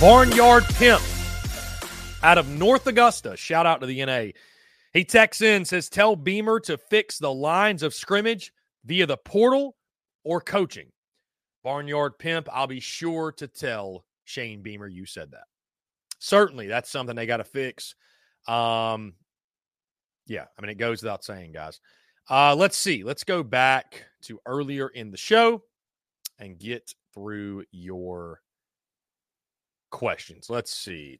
Barnyard Pimp out of North Augusta. Shout out to the NA. He texts in, says, Tell Beamer to fix the lines of scrimmage via the portal or coaching. Barnyard Pimp, I'll be sure to tell Shane Beamer you said that. Certainly, that's something they got to fix. Um, yeah, I mean, it goes without saying, guys. Uh, let's see. Let's go back to earlier in the show and get through your questions. Let's see.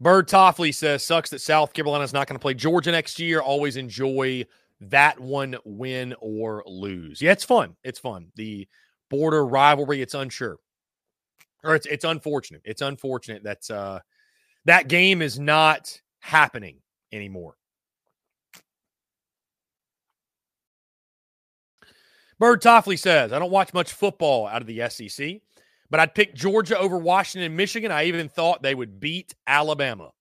Bird Toffley says, sucks that South Carolina is not going to play Georgia next year. Always enjoy that one win or lose. Yeah, it's fun. It's fun. The border rivalry, it's unsure. Or it's it's unfortunate. It's unfortunate that uh that game is not happening anymore. Bird Toffley says, I don't watch much football out of the SEC, but I'd pick Georgia over Washington and Michigan. I even thought they would beat Alabama.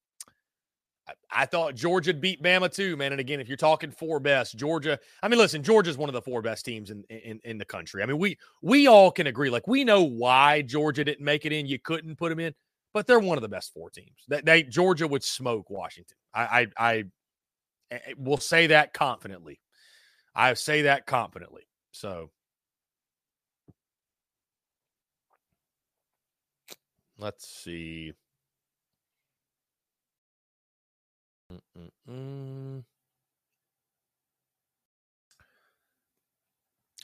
I, thought Georgia'd beat Bama too, man. And again, if you're talking four best, Georgia, I mean, listen, Georgia's one of the four best teams in, in in the country. I mean, we we all can agree. Like we know why Georgia didn't make it in. You couldn't put them in, but they're one of the best four teams. That they, they Georgia would smoke Washington. I I, I I eh, eh, will say that confidently. I say that confidently. So let's see. A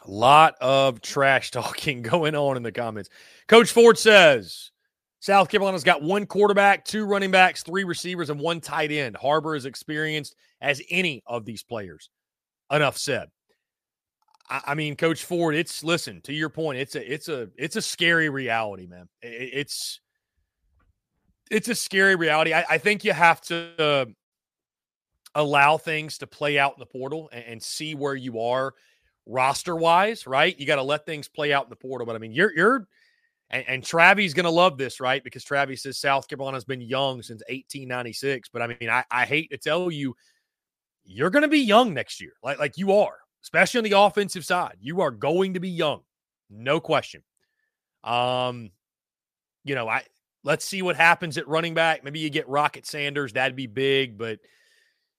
lot of trash talking going on in the comments. Coach Ford says South Carolina's got one quarterback, two running backs, three receivers, and one tight end. Harbor is experienced as any of these players. Enough said. I, mean, Coach Ford, it's listen to your point. It's a it's a it's a scary reality, man. It, it's it's a scary reality. I, I think you have to uh, allow things to play out in the portal and, and see where you are roster wise. Right, you got to let things play out in the portal. But I mean, you're you're and, and Travi's going to love this, right? Because Travi says South Carolina's been young since 1896. But I mean, I, I hate to tell you, you're going to be young next year, like like you are especially on the offensive side. You are going to be young, no question. Um, you know, I let's see what happens at running back. Maybe you get Rocket Sanders, that'd be big, but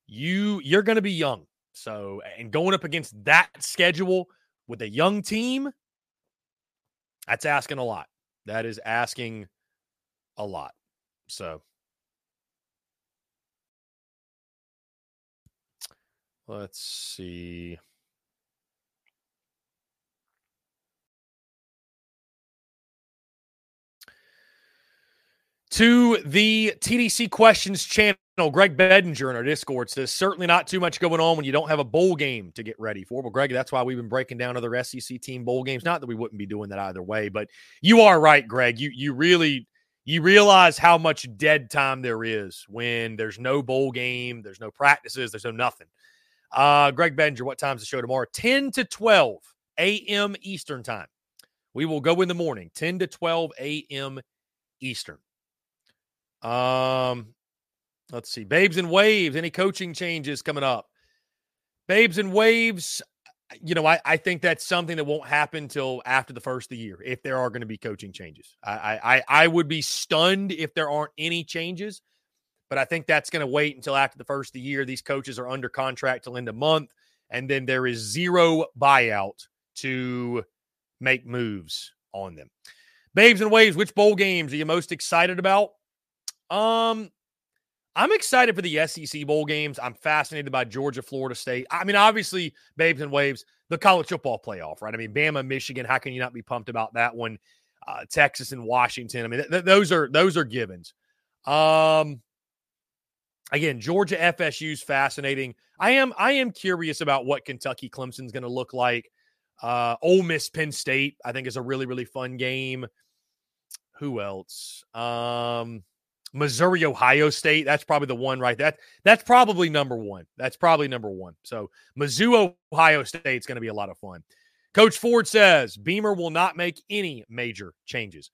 you you're going to be young. So, and going up against that schedule with a young team, that's asking a lot. That is asking a lot. So, let's see. To the TDC Questions channel. Greg Bedinger in our Discord says, certainly not too much going on when you don't have a bowl game to get ready for. Well, Greg, that's why we've been breaking down other SEC team bowl games. Not that we wouldn't be doing that either way, but you are right, Greg. You you really you realize how much dead time there is when there's no bowl game, there's no practices, there's no nothing. Uh, Greg Bedinger, what time's the show tomorrow? 10 to 12 a.m. Eastern time. We will go in the morning, 10 to 12 a.m. Eastern. Um, let's see. Babes and Waves. Any coaching changes coming up? Babes and Waves. You know, I, I think that's something that won't happen until after the first of the year, if there are going to be coaching changes. I, I I would be stunned if there aren't any changes, but I think that's going to wait until after the first of the year. These coaches are under contract till end of month, and then there is zero buyout to make moves on them. Babes and Waves, which bowl games are you most excited about? Um, I'm excited for the SEC bowl games. I'm fascinated by Georgia, Florida State. I mean, obviously, babes and waves, the college football playoff, right? I mean, Bama, Michigan. How can you not be pumped about that one? Uh, Texas and Washington. I mean, th- th- those are those are givens. Um, again, Georgia FSU is fascinating. I am I am curious about what Kentucky Clemson's going to look like. Uh, Ole Miss Penn State, I think, is a really really fun game. Who else? Um, Missouri, Ohio State. That's probably the one right. That that's probably number one. That's probably number one. So Mizzou, Ohio State is going to be a lot of fun. Coach Ford says Beamer will not make any major changes.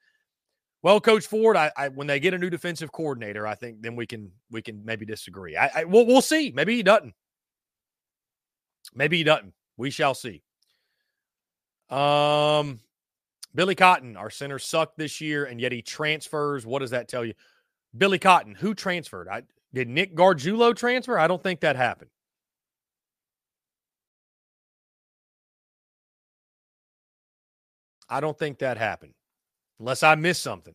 Well, Coach Ford, I, I, when they get a new defensive coordinator, I think then we can we can maybe disagree. I, I we'll, we'll see. Maybe he doesn't. Maybe he doesn't. We shall see. Um, Billy Cotton, our center sucked this year, and yet he transfers. What does that tell you? Billy Cotton, who transferred? I, did Nick Gargiulo transfer? I don't think that happened. I don't think that happened, unless I missed something.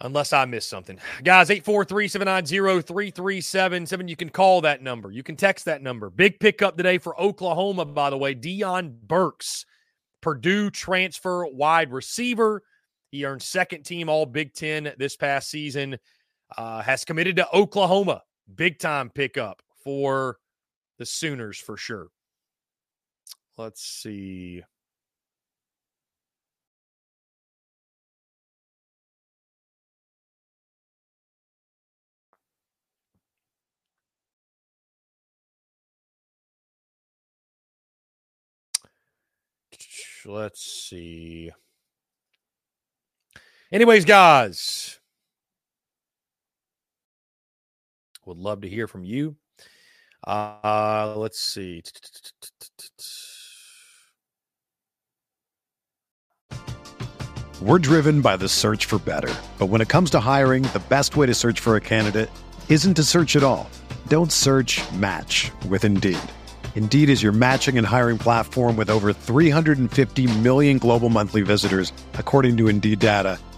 Unless I missed something. Guys, 843 790 3377. You can call that number. You can text that number. Big pickup today for Oklahoma, by the way. Deion Burks, Purdue transfer wide receiver. He earned second team All Big Ten this past season. Uh, has committed to Oklahoma. Big time pickup for the Sooners for sure. Let's see. Let's see. Anyways, guys, would love to hear from you. Uh, let's see. We're driven by the search for better. But when it comes to hiring, the best way to search for a candidate isn't to search at all. Don't search match with Indeed. Indeed is your matching and hiring platform with over 350 million global monthly visitors, according to Indeed data,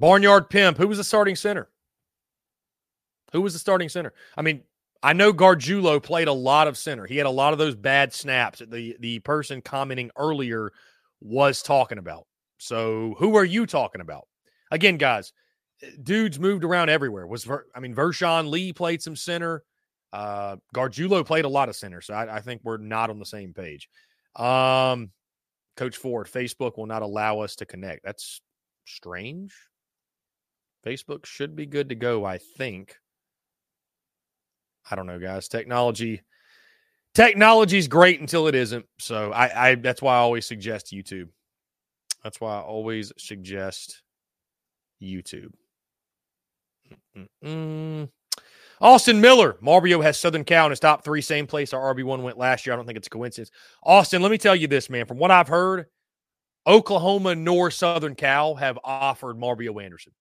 Barnyard Pimp, who was the starting center? Who was the starting center? I mean, I know Gargiulo played a lot of center. He had a lot of those bad snaps that the the person commenting earlier was talking about. So, who are you talking about? Again, guys, dudes moved around everywhere. Was Ver, I mean, Vershon Lee played some center. Uh, Gargiulo played a lot of center, so I, I think we're not on the same page. Um, Coach Ford, Facebook will not allow us to connect. That's strange. Facebook should be good to go, I think. I don't know, guys. Technology, technology is great until it isn't. So I, I that's why I always suggest YouTube. That's why I always suggest YouTube. Mm-mm. Austin Miller, Mario has Southern Cal in his top three, same place our RB1 went last year. I don't think it's a coincidence. Austin, let me tell you this, man. From what I've heard, Oklahoma nor Southern Cal have offered Mario Anderson.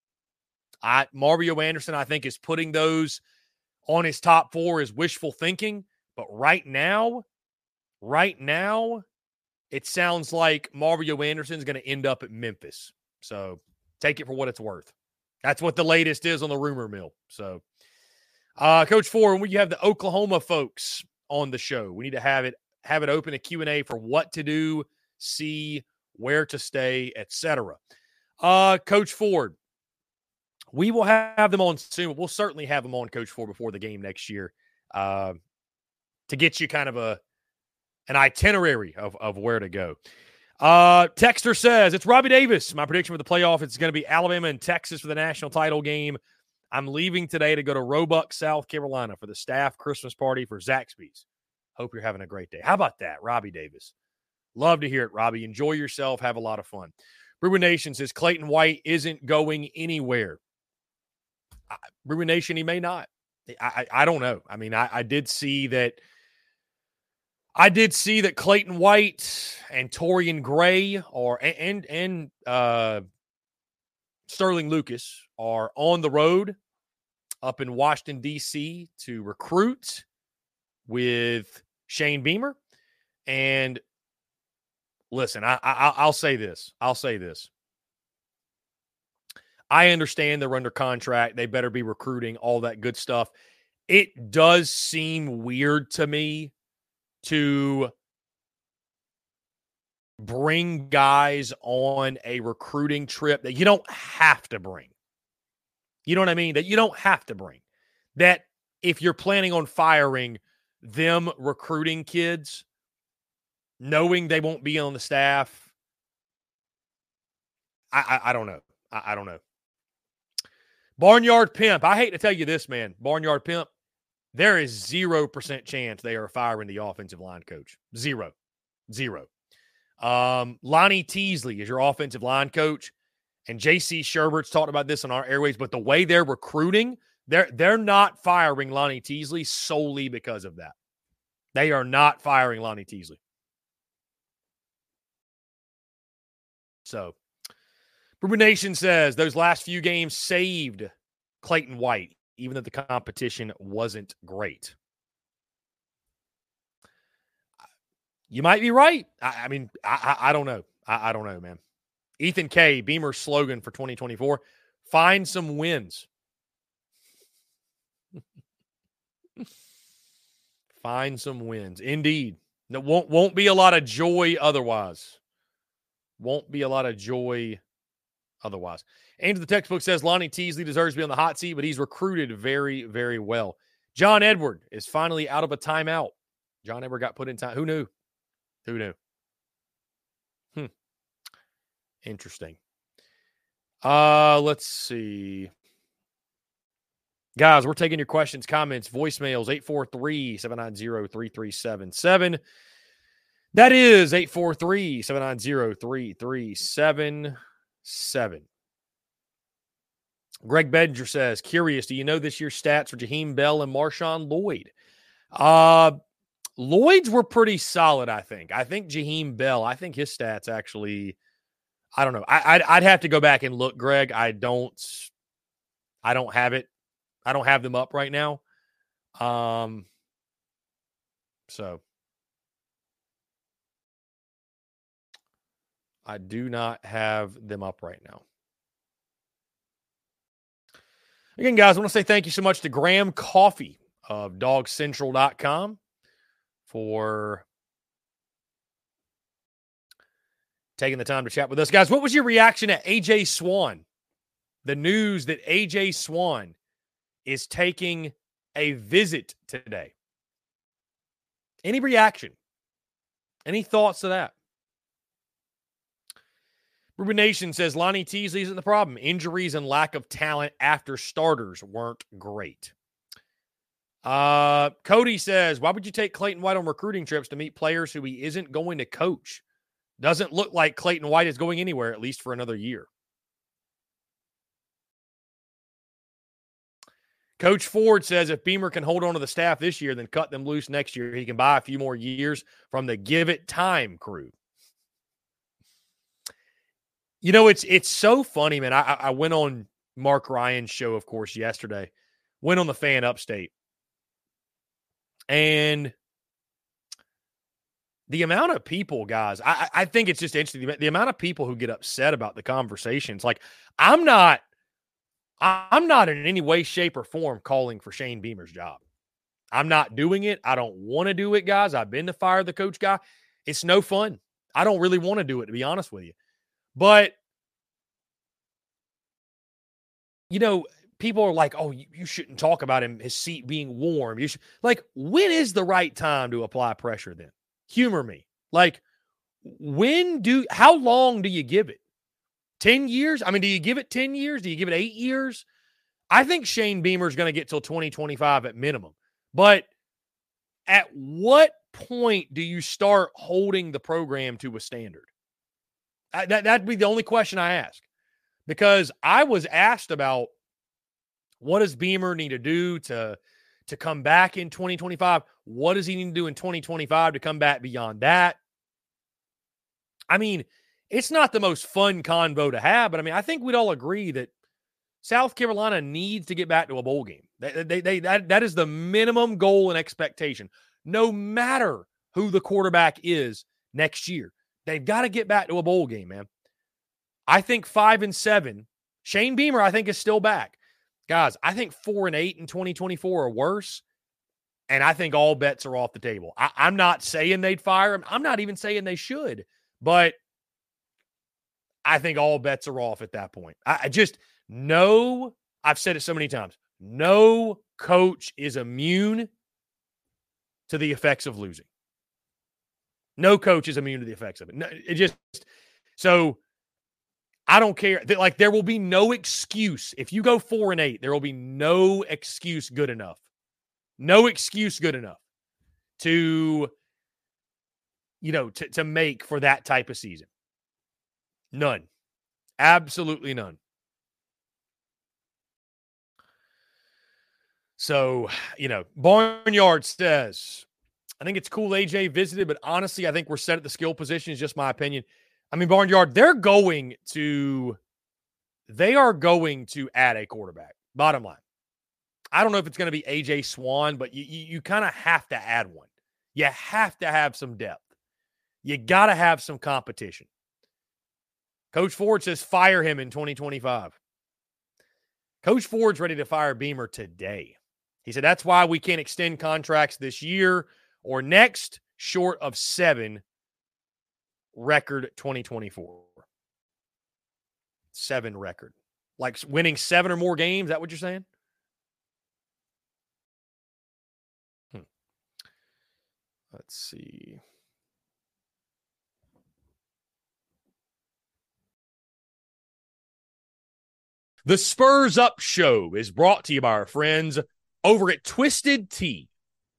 I Mario Anderson, I think, is putting those on his top four is wishful thinking. But right now, right now, it sounds like Mario Anderson is going to end up at Memphis. So take it for what it's worth. That's what the latest is on the rumor mill. So, uh, Coach Ford, when you have the Oklahoma folks on the show, we need to have it have it open a Q and A for what to do, see where to stay, etc. Uh, Coach Ford, we will have them on soon. We'll certainly have them on Coach Ford before the game next year uh, to get you kind of a an itinerary of, of where to go. Uh, Texter says it's Robbie Davis. My prediction for the playoff it's going to be Alabama and Texas for the national title game. I'm leaving today to go to Roebuck, South Carolina for the staff Christmas party for Zaxby's. Hope you're having a great day. How about that, Robbie Davis? Love to hear it, Robbie. Enjoy yourself. Have a lot of fun. Ruben Nation says Clayton White isn't going anywhere. Ruben Nation, he may not. I, I, I don't know. I mean, I, I did see that. I did see that Clayton White and Torrian Gray are and and uh, Sterling Lucas are on the road up in Washington D.C. to recruit with Shane Beamer. And listen, I, I I'll say this. I'll say this. I understand they're under contract. They better be recruiting, all that good stuff. It does seem weird to me to bring guys on a recruiting trip that you don't have to bring. You know what I mean? That you don't have to bring. That if you're planning on firing them recruiting kids, knowing they won't be on the staff, I, I, I don't know. I, I don't know. Barnyard Pimp. I hate to tell you this, man. Barnyard Pimp. There is 0% chance they are firing the offensive line coach. Zero. Zero. Um, Lonnie Teasley is your offensive line coach. And JC Shurburtt's talked about this on our airways, but the way they're recruiting, they're they're not firing Lonnie Teasley solely because of that. They are not firing Lonnie Teasley. So Ruben Nation says those last few games saved Clayton White, even though the competition wasn't great. You might be right. I, I mean, I, I, I, don't know. I, don't know, man. Ethan K. Beamer's slogan for 2024: "Find some wins." Find some wins, indeed. There won't won't be a lot of joy otherwise. Won't be a lot of joy otherwise. Angel the textbook says Lonnie Teasley deserves to be on the hot seat, but he's recruited very, very well. John Edward is finally out of a timeout. John Edward got put in time. Who knew? Who knew? Hmm. Interesting. Uh, let's see. Guys, we're taking your questions, comments, voicemails 843 790 3377. That is 843 790 3377. Greg Bedinger says, curious, do you know this year's stats for Jaheim Bell and Marshawn Lloyd? Uh, Lloyd's were pretty solid, I think. I think Jaheim Bell, I think his stats actually, I don't know. I, I'd, I'd have to go back and look, Greg. I don't, I don't have it. I don't have them up right now. Um, so I do not have them up right now. Again, guys, I want to say thank you so much to Graham Coffee of dogcentral.com for taking the time to chat with us. Guys, what was your reaction to AJ Swann? The news that AJ Swann is taking a visit today. Any reaction? Any thoughts to that? Ruben Nation says Lonnie Teasley isn't the problem. Injuries and lack of talent after starters weren't great. Uh, Cody says, why would you take Clayton White on recruiting trips to meet players who he isn't going to coach? Doesn't look like Clayton White is going anywhere, at least for another year. Coach Ford says if Beamer can hold on to the staff this year, then cut them loose next year. He can buy a few more years from the give it time crew. You know, it's it's so funny, man. I, I went on Mark Ryan's show, of course, yesterday. Went on the fan upstate. And the amount of people, guys, I, I think it's just interesting. The, amount of people who get upset about the conversations. Like, I'm not, I'm not in any way, shape, or form calling for Shane Beamer's job. I'm not doing it. I don't want to do it, guys. I've been to fire the coach guy. It's no fun. I don't really want to do it, to be honest with you. But, you know, people are like, oh, you, you, shouldn't talk about him, his seat being warm. You should, like, when is the right time to apply pressure then? Humor me. Like, when do, how long do you give it? 10 years? I mean, do you give it 10 years? Do you give it eight years? I think Shane Beamer is going to get till 2025 at minimum. But at what point do you start holding the program to a standard? I, that, that'd be the only question I ask because I was asked about what does Beamer need to do to to come back in 2025? What does he need to do in 2025 to come back beyond that? I mean, it's not the most fun convo to have, but I mean, I think we'd all agree that South Carolina needs to get back to a bowl game. They, they, they, that, that is the minimum goal and expectation, no matter who the quarterback is next year. They've got to get back to a bowl game, man. I think five and seven. Shane Beamer, I think, is still back. Guys, I think four and eight in 2024 are worse. And I think all bets are off the table. I, I'm not saying they'd fire him. I'm not even saying they should, but I think all bets are off at that point. I, I just no, I've said it so many times. No coach is immune to the effects of losing. No coach is immune to the effects of it. No, it just so I don't care. Like there will be no excuse if you go four and eight. There will be no excuse good enough. No excuse good enough to you know to to make for that type of season. None. Absolutely none. So, you know, Barnyard says, I think it's cool AJ visited, but honestly, I think we're set at the skill position, is just my opinion. I mean, Barnyard, they're going to they are going to add a quarterback. Bottom line. I don't know if it's going to be AJ Swann, but you, you, you kind of have to add one. You have to have some depth. You got to have some competition. Coach Ford says fire him in 2025. Coach Ford's ready to fire Beamer today. He said that's why we can't extend contracts this year or next, short of seven record 2024. Seven record. Like winning seven or more games. That what you're saying? Hmm. Let's see. The Spurs Up Show is brought to you by our friends over at Twisted Tea.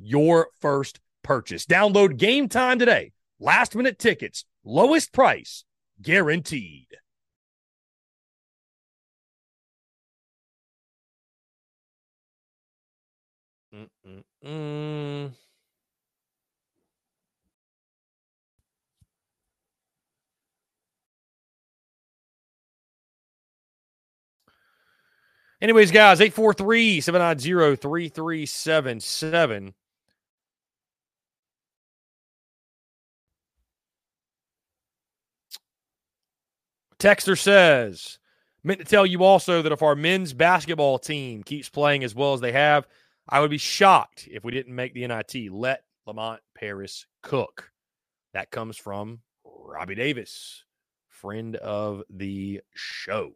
your first purchase. Download game time today. Last minute tickets, lowest price guaranteed. Mm-mm-mm. Anyways, guys, 843 790 3377. Texter says, meant to tell you also that if our men's basketball team keeps playing as well as they have, I would be shocked if we didn't make the NIT. Let Lamont Paris cook. That comes from Robbie Davis, friend of the show.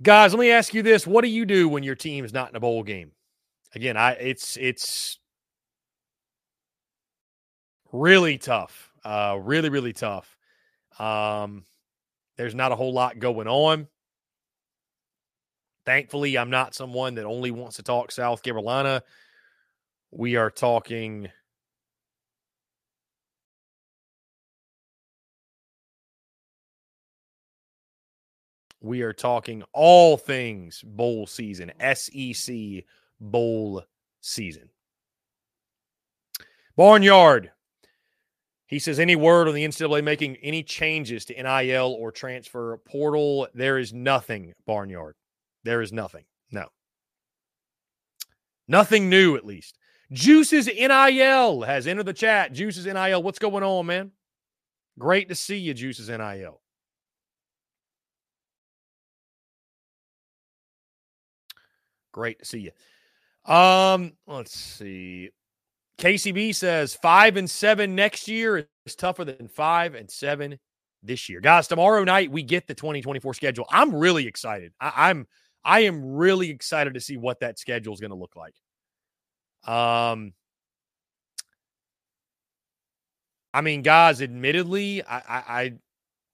Guys, let me ask you this. What do you do when your team's not in a bowl game? Again, I it's it's really tough. Uh really, really tough. Um there's not a whole lot going on. Thankfully, I'm not someone that only wants to talk South Carolina. We are talking We are talking all things bowl season, SEC bowl season. Barnyard. He says, any word on the NCAA making any changes to NIL or transfer portal? There is nothing, Barnyard. There is nothing. No. Nothing new, at least. Juices NIL has entered the chat. Juices NIL. What's going on, man? Great to see you, Juices NIL. Great to see you. Um, let's see. KCB says five and seven next year is tougher than five and seven this year. Guys, tomorrow night we get the 2024 schedule. I'm really excited. I, I'm I am really excited to see what that schedule is going to look like. Um, I mean, guys, admittedly, I, I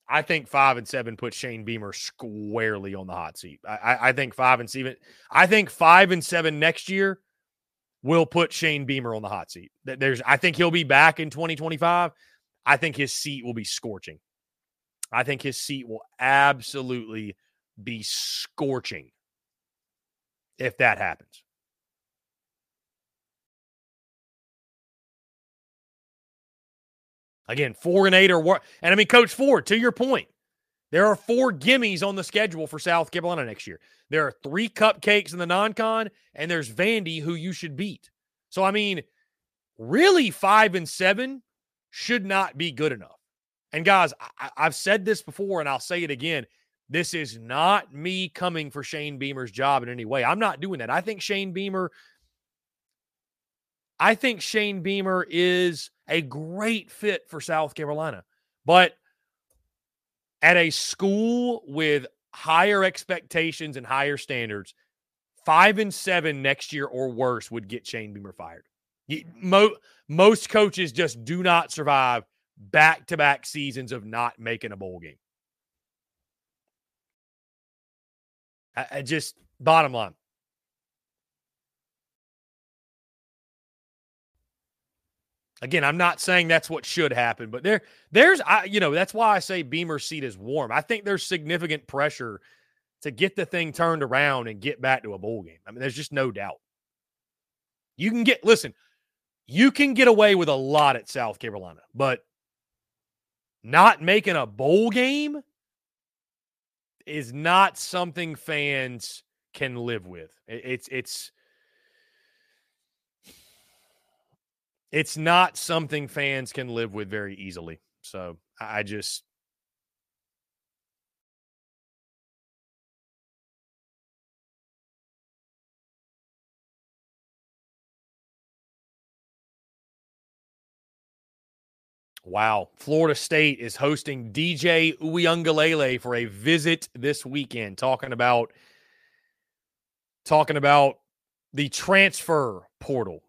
I think five and seven puts Shane Beamer squarely on the hot seat. I, I think five and seven. I think five and seven next year will put Shane Beamer on the hot seat. There's, I think he'll be back in 2025. I think his seat will be scorching. I think his seat will absolutely be scorching if that happens. Again, four and eight or what? And I mean, Coach Ford, to your point, there are four gimmies on the schedule for South Carolina next year. There are three cupcakes in the non con, and there's Vandy, who you should beat. So, I mean, really, five and seven should not be good enough. And guys, I, have said this before, and I'll say it again. This is not me coming for Shane Beamer's job in any way. I'm not doing that. I think Shane Beamer I think Shane Beamer is a great fit for South Carolina. But at a school with higher expectations and higher standards, five and seven next year or worse would get Shane Beamer fired. Mm-hmm. Mo- most coaches just do not survive back to back seasons of not making a bowl game. I, I just, bottom line. Again, I'm not saying that's what should happen, but there, there's, I, you know, that's why I say Beamer's seat is warm. I think there's significant pressure to get the thing turned around and get back to a bowl game. I mean, there's just no doubt. You can get, listen, you can get away with a lot at South Carolina, but not making a bowl game is not something fans can live with. It's, it's, it's not something fans can live with very easily. So I just Wow. Florida State is hosting DJ Uiagalelei for a visit this weekend, talking about talking about the transfer portal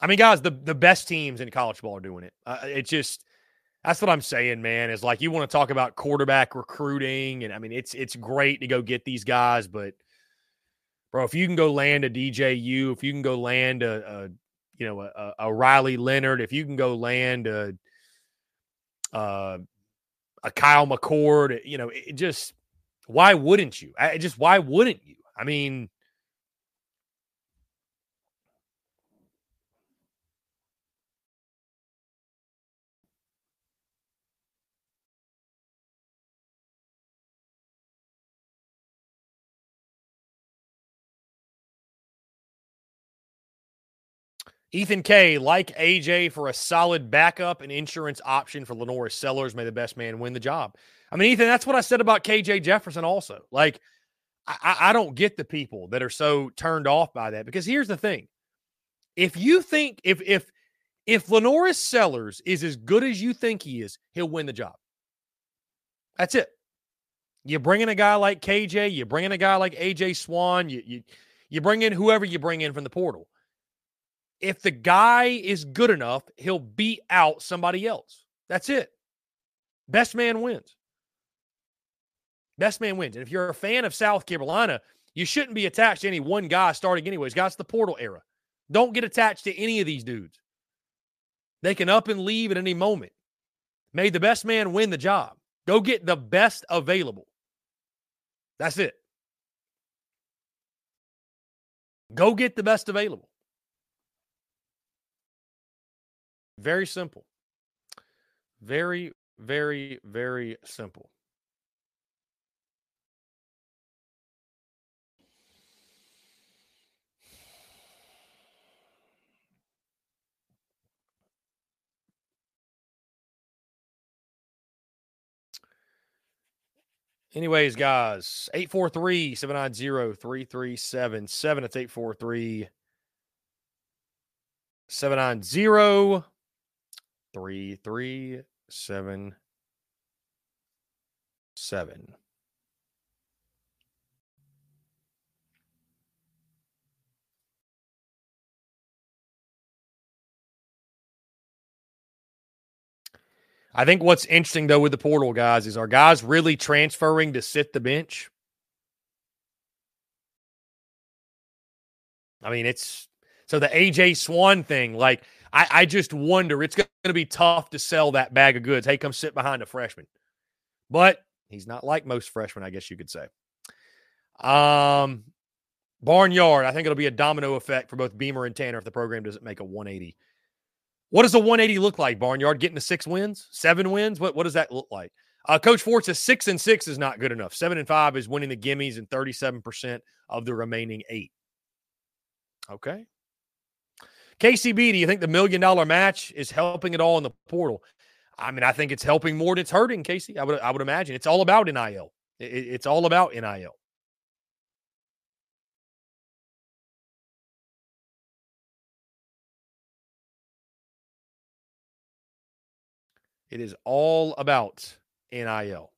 I mean, guys, the, the best teams in college ball are doing it. Uh, it just that's what I'm saying, man. Is like you want to talk about quarterback recruiting, and I mean, it's it's great to go get these guys, but bro, if you can go land a DJU, if you can go land a, a you know a, a, Riley Leonard, if you can go land a uh, a Kyle McCord, you know, it just why wouldn't you? I just why wouldn't you? I mean, Ethan K, like AJ for a solid backup and insurance option for LaNorris Sellers. May the best man win the job. I mean, Ethan, that's what I said about KJ Jefferson also. Like, I, I don't get the people that are so turned off by that because here's the thing. If you think if if if LaNorris Sellers is as good as you think he is, he'll win the job. That's it. You bring in a guy like KJ, you bring in a guy like AJ Swann, you you you bring in whoever you bring in from the portal if the guy is good enough, he'll beat out somebody else. That's it. Best man wins. Best man wins. And if you're a fan of South Carolina, you shouldn't be attached to any one guy starting anyways. Guys, the portal era. Don't get attached to any of these dudes. They can up and leave at any moment. May the best man win the job. Go get the best available. That's it. Go get the best available. Very simple. Very, very, very simple. Anyways, guys, 843 790 3377. It's 843 790 three three seven seven. I think what's interesting though with the portal guys is are guys really transferring to sit the bench? I mean, it's so the AJ Swann thing, like I, I just wonder. It's going to be tough to sell that bag of goods. Hey, come sit behind a freshman. But he's not like most freshmen, I guess you could say. Um, Barnyard, I think it'll be a domino effect for both Beamer and Tanner if the program doesn't make a 180. What does a 180 look like, Barnyard? Getting to six wins, seven wins? What, what does that look like? Uh, Coach Ford says six and six is not good enough. Seven and five is winning the gimmies and 37% of the remaining eight. Okay. KCB, do you think the million dollar match is helping at all in the portal? I mean, I think it's helping more than it's hurting, Casey. I would I would imagine. It's all about NIL. It, it's all about NIL. It is all about NIL.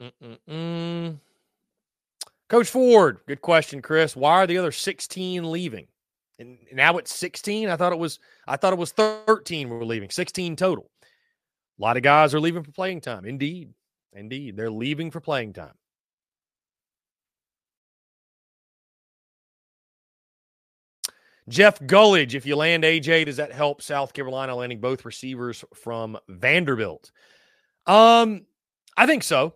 Mm-mm-mm. Coach Ford, good question, Chris. Why are the other 16 leaving? And now it's 16. I thought it was I thought it was 13 we were leaving. 16 total. A lot of guys are leaving for playing time. Indeed. Indeed. They're leaving for playing time. Jeff Gullidge, if you land AJ, does that help South Carolina landing both receivers from Vanderbilt? Um, I think so.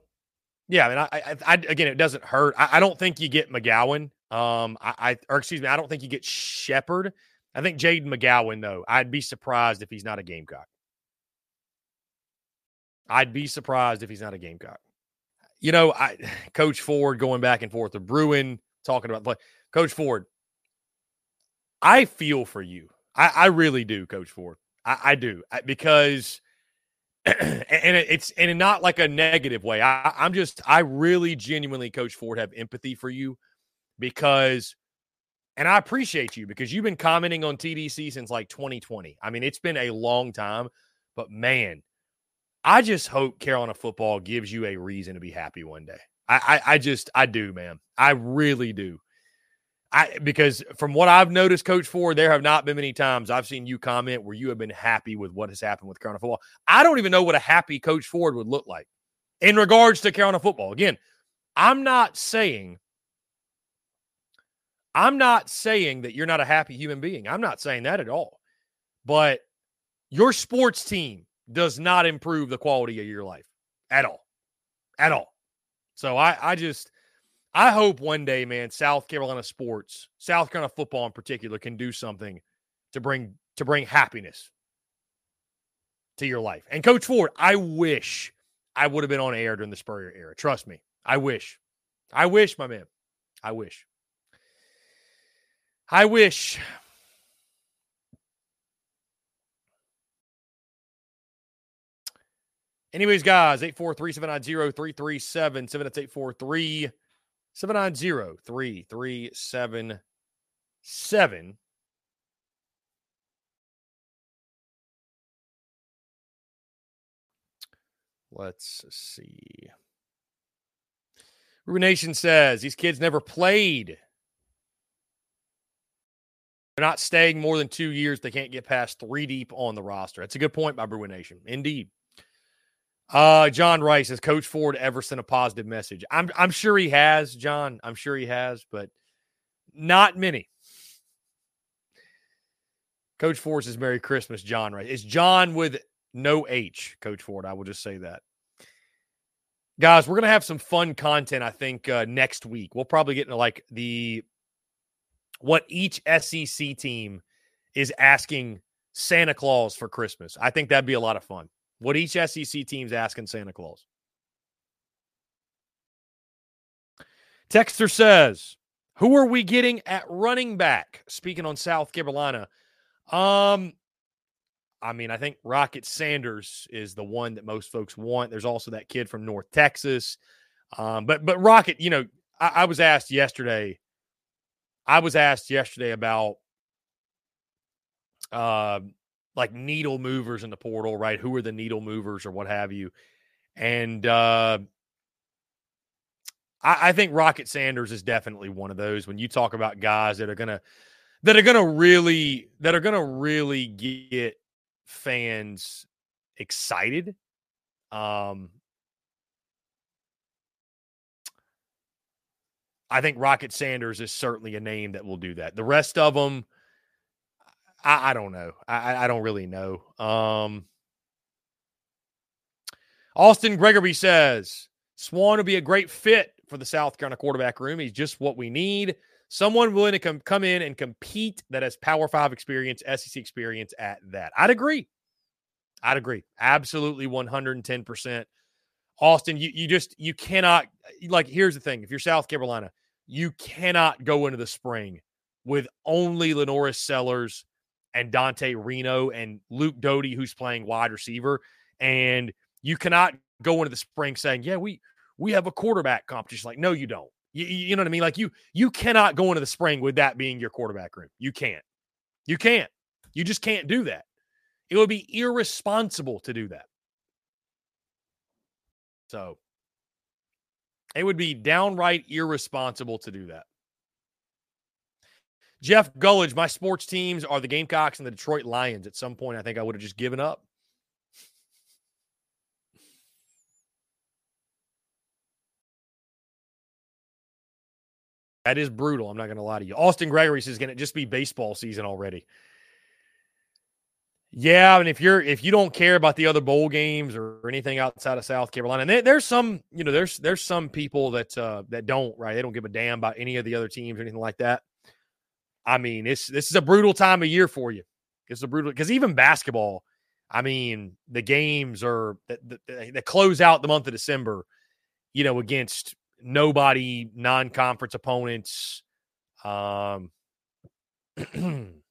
Yeah, I mean, I, I, I again, it doesn't hurt. I, I, don't think you get McGowan. Um, I, I, or excuse me, I don't think you get Sheppard. I think Jaden McGowan, though, I'd be surprised if he's not a Gamecock. I'd be surprised if he's not a Gamecock. You know, I Coach Ford going back and forth, the Bruin talking about play. Coach Ford, I feel for you. I, I really do, Coach Ford. I, I do because and it's and not like a negative way. I, I'm just I really genuinely, Coach Ford, have empathy for you because and I appreciate you because you've been commenting on TDC since like 2020. I mean, it's been a long time, but man, I just hope Carolina football gives you a reason to be happy one day. I, I, I just I do, man. I really do. I because from what I've noticed, Coach Ford, there have not been many times I've seen you comment where you have been happy with what has happened with Carolina football. I don't even know what a happy Coach Ford would look like in regards to Carolina football. Again, I'm not saying I'm not saying that you're not a happy human being. I'm not saying that at all. But your sports team does not improve the quality of your life at all. At all. So I I just I hope one day, man, South Carolina sports, South Carolina football in particular, can do something to bring to bring happiness to your life. And Coach Ford, I wish I would have been on air during the Spurrier era. Trust me. I wish. I wish, my man. I wish. I wish. Anyways, guys, 843 790 3377. That's 843 790 3377. Let's see. Ruben Nation says these kids never played. They're not staying more than two years. They can't get past three deep on the roster. That's a good point by Bruin Nation. Indeed. Uh, John Rice has Coach Ford ever sent a positive message? I'm I'm sure he has, John. I'm sure he has, but not many. Coach Ford says Merry Christmas, John Rice. It's John with no H, Coach Ford. I will just say that. Guys, we're gonna have some fun content, I think, uh, next week. We'll probably get into like the what each SEC team is asking Santa Claus for Christmas. I think that'd be a lot of fun. What each SEC team's asking Santa Claus. Texter says, "Who are we getting at running back?" Speaking on South Carolina, um, I mean, I think Rocket Sanders is the one that most folks want. There's also that kid from North Texas, um, but but Rocket, you know, I, I was asked yesterday. I was asked yesterday about uh, like needle movers in the portal, right? Who are the needle movers or what have you? And uh, I, I think Rocket Sanders is definitely one of those. When you talk about guys that are gonna that are gonna really that are gonna really get fans excited. Um, I think Rocket Sanders is certainly a name that will do that. The rest of them, I, I don't know. I, I don't really know. Um, Austin Gregory says Swann would be a great fit for the South Carolina quarterback room. He's just what we need. Someone willing to come come in and compete that has Power Five experience, SEC experience at that. I'd agree. I'd agree. Absolutely 110%. Austin, you, you just you cannot like here's the thing. If you're South Carolina, you cannot go into the spring with only LaNorris Sellers and Dante Reno and Luke Doty, who's playing wide receiver. And you cannot go into the spring saying, Yeah, we we have a quarterback competition. Like, no, you don't. You, you know what I mean? Like you you cannot go into the spring with that being your quarterback room. You can't. You can't. You just can't do that. It would be irresponsible to do that. So it would be downright irresponsible to do that. Jeff Gullidge, my sports teams are the Gamecocks and the Detroit Lions. At some point, I think I would have just given up. That is brutal. I'm not going to lie to you. Austin Gregory says, "Can it just be baseball season already?" Yeah, mean, if you're if you don't care about the other bowl games or anything outside of South Carolina, and there, there's some, you know, there's there's some people that uh, that don't right. They don't give a damn about any of the other teams or anything like that. I mean, it's this is a brutal time of year for you. It's a brutal because even basketball. I mean, the games are that, that close out the month of December. You know, against nobody, non-conference opponents. Um,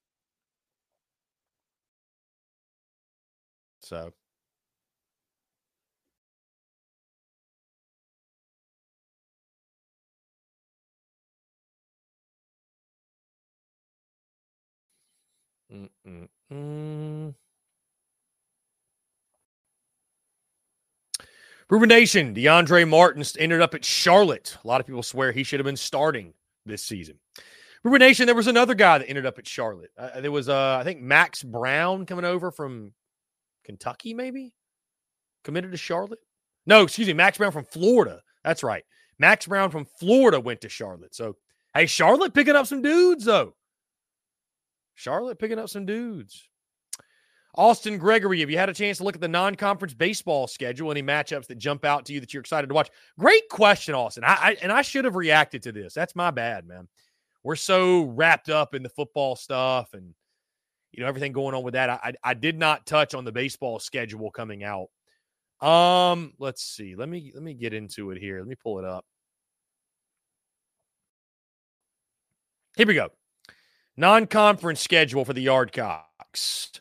so. Mm-mm-mm. Ruben Nation, DeAndre Martin ended up at Charlotte. A lot of people swear he should have been starting this season. Ruben Nation, there was another guy that ended up at Charlotte. Uh, there was, uh, I think, Max Brown coming over from Kentucky, maybe committed to Charlotte. No, excuse me, Max Brown from Florida. That's right. Max Brown from Florida went to Charlotte. So, hey, Charlotte picking up some dudes, though. Charlotte picking up some dudes. Austin Gregory, have you had a chance to look at the non conference baseball schedule? Any matchups that jump out to you that you're excited to watch? Great question, Austin. I, I, and I should have reacted to this. That's my bad, man. We're so wrapped up in the football stuff and you know everything going on with that. I I did not touch on the baseball schedule coming out. Um, let's see. Let me let me get into it here. Let me pull it up. Here we go. Non-conference schedule for the Yardcocks.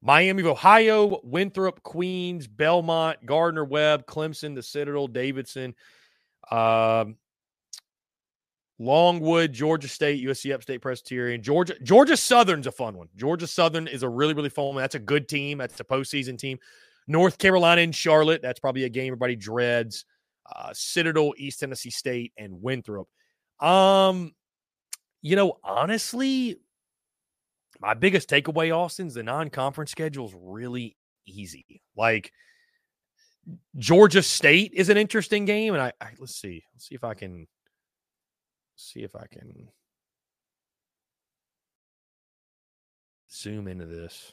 Miami of Ohio, Winthrop, Queens, Belmont, Gardner Webb, Clemson, the Citadel, Davidson, um, Longwood, Georgia State, USC Upstate Presbyterian, Georgia Georgia Southern's a fun one. Georgia Southern is a really really fun one. That's a good team. That's a postseason team. North Carolina and Charlotte. That's probably a game everybody dreads. Uh, Citadel, East Tennessee State, and Winthrop. Um, you know, honestly, my biggest takeaway, Austin's the non-conference schedule is really easy. Like Georgia State is an interesting game, and I, I let's see, let's see if I can see if I can zoom into this.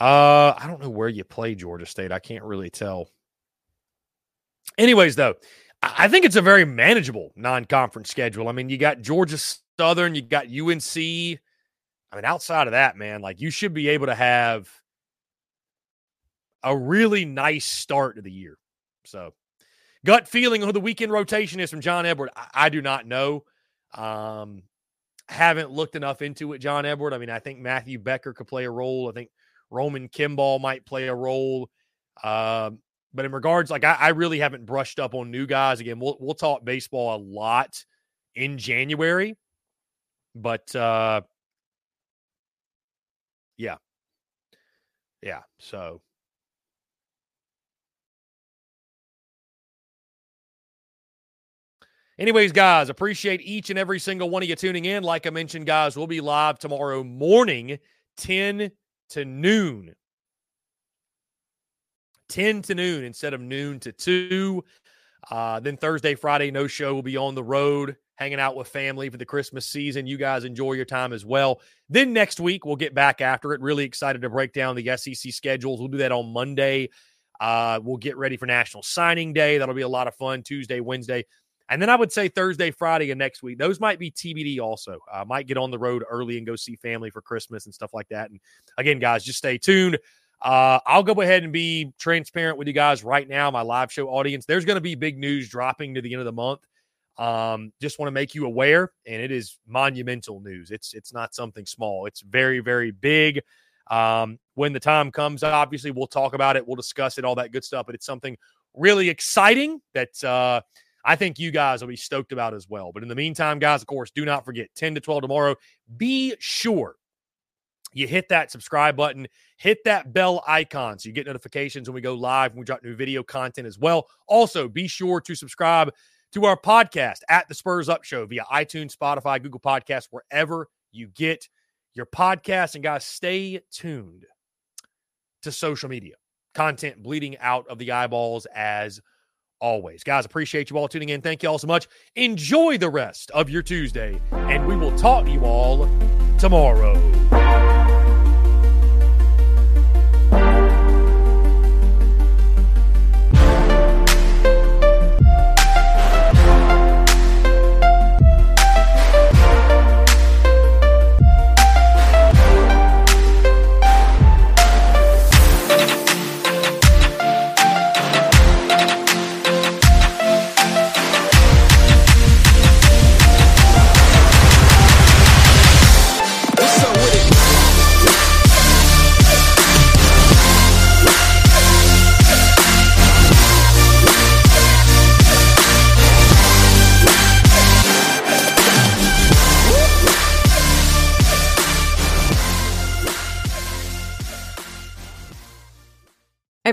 Uh, I don't know where you play Georgia State. I can't really tell. Anyways, though, I think it's a very manageable non-conference schedule. I mean, you got Georgia Southern, you got UNC. I mean, outside of that, man, like you should be able to have a really nice start to the year. So, gut feeling who the weekend rotation is from John Edward, I, I do not know. Um, haven't looked enough into it, John Edward. I mean, I think Matthew Becker could play a role. I think Roman Kimball might play a role. Um, but in regards, like I, I, really haven't brushed up on new guys. Again, we'll we'll talk baseball a lot in January, but uh, yeah, yeah. So. Anyways, guys, appreciate each and every single one of you tuning in. Like I mentioned, guys, we'll be live tomorrow morning, 10 to noon. 10 to noon instead of noon to 2. Uh, then Thursday, Friday, no show. We'll be on the road hanging out with family for the Christmas season. You guys enjoy your time as well. Then next week, we'll get back after it. Really excited to break down the SEC schedules. We'll do that on Monday. Uh, we'll get ready for National Signing Day. That'll be a lot of fun. Tuesday, Wednesday. And then I would say Thursday, Friday, and next week. Those might be TBD also. I might get on the road early and go see family for Christmas and stuff like that. And again, guys, just stay tuned. Uh, I'll go ahead and be transparent with you guys right now, my live show audience. There's going to be big news dropping to the end of the month. Um, just want to make you aware, and it is monumental news. It's it's not something small. It's very very big. Um, when the time comes, obviously we'll talk about it, we'll discuss it, all that good stuff. But it's something really exciting that uh, I think you guys will be stoked about as well. But in the meantime, guys, of course, do not forget 10 to 12 tomorrow. Be sure you hit that subscribe button, hit that bell icon so you get notifications when we go live when we drop new video content as well. Also, be sure to subscribe to our podcast at the Spurs Up Show via iTunes, Spotify, Google Podcasts, wherever you get your podcast. And guys, stay tuned to social media content bleeding out of the eyeballs as always. Guys, appreciate you all tuning in. Thank you all so much. Enjoy the rest of your Tuesday, and we will talk to you all tomorrow.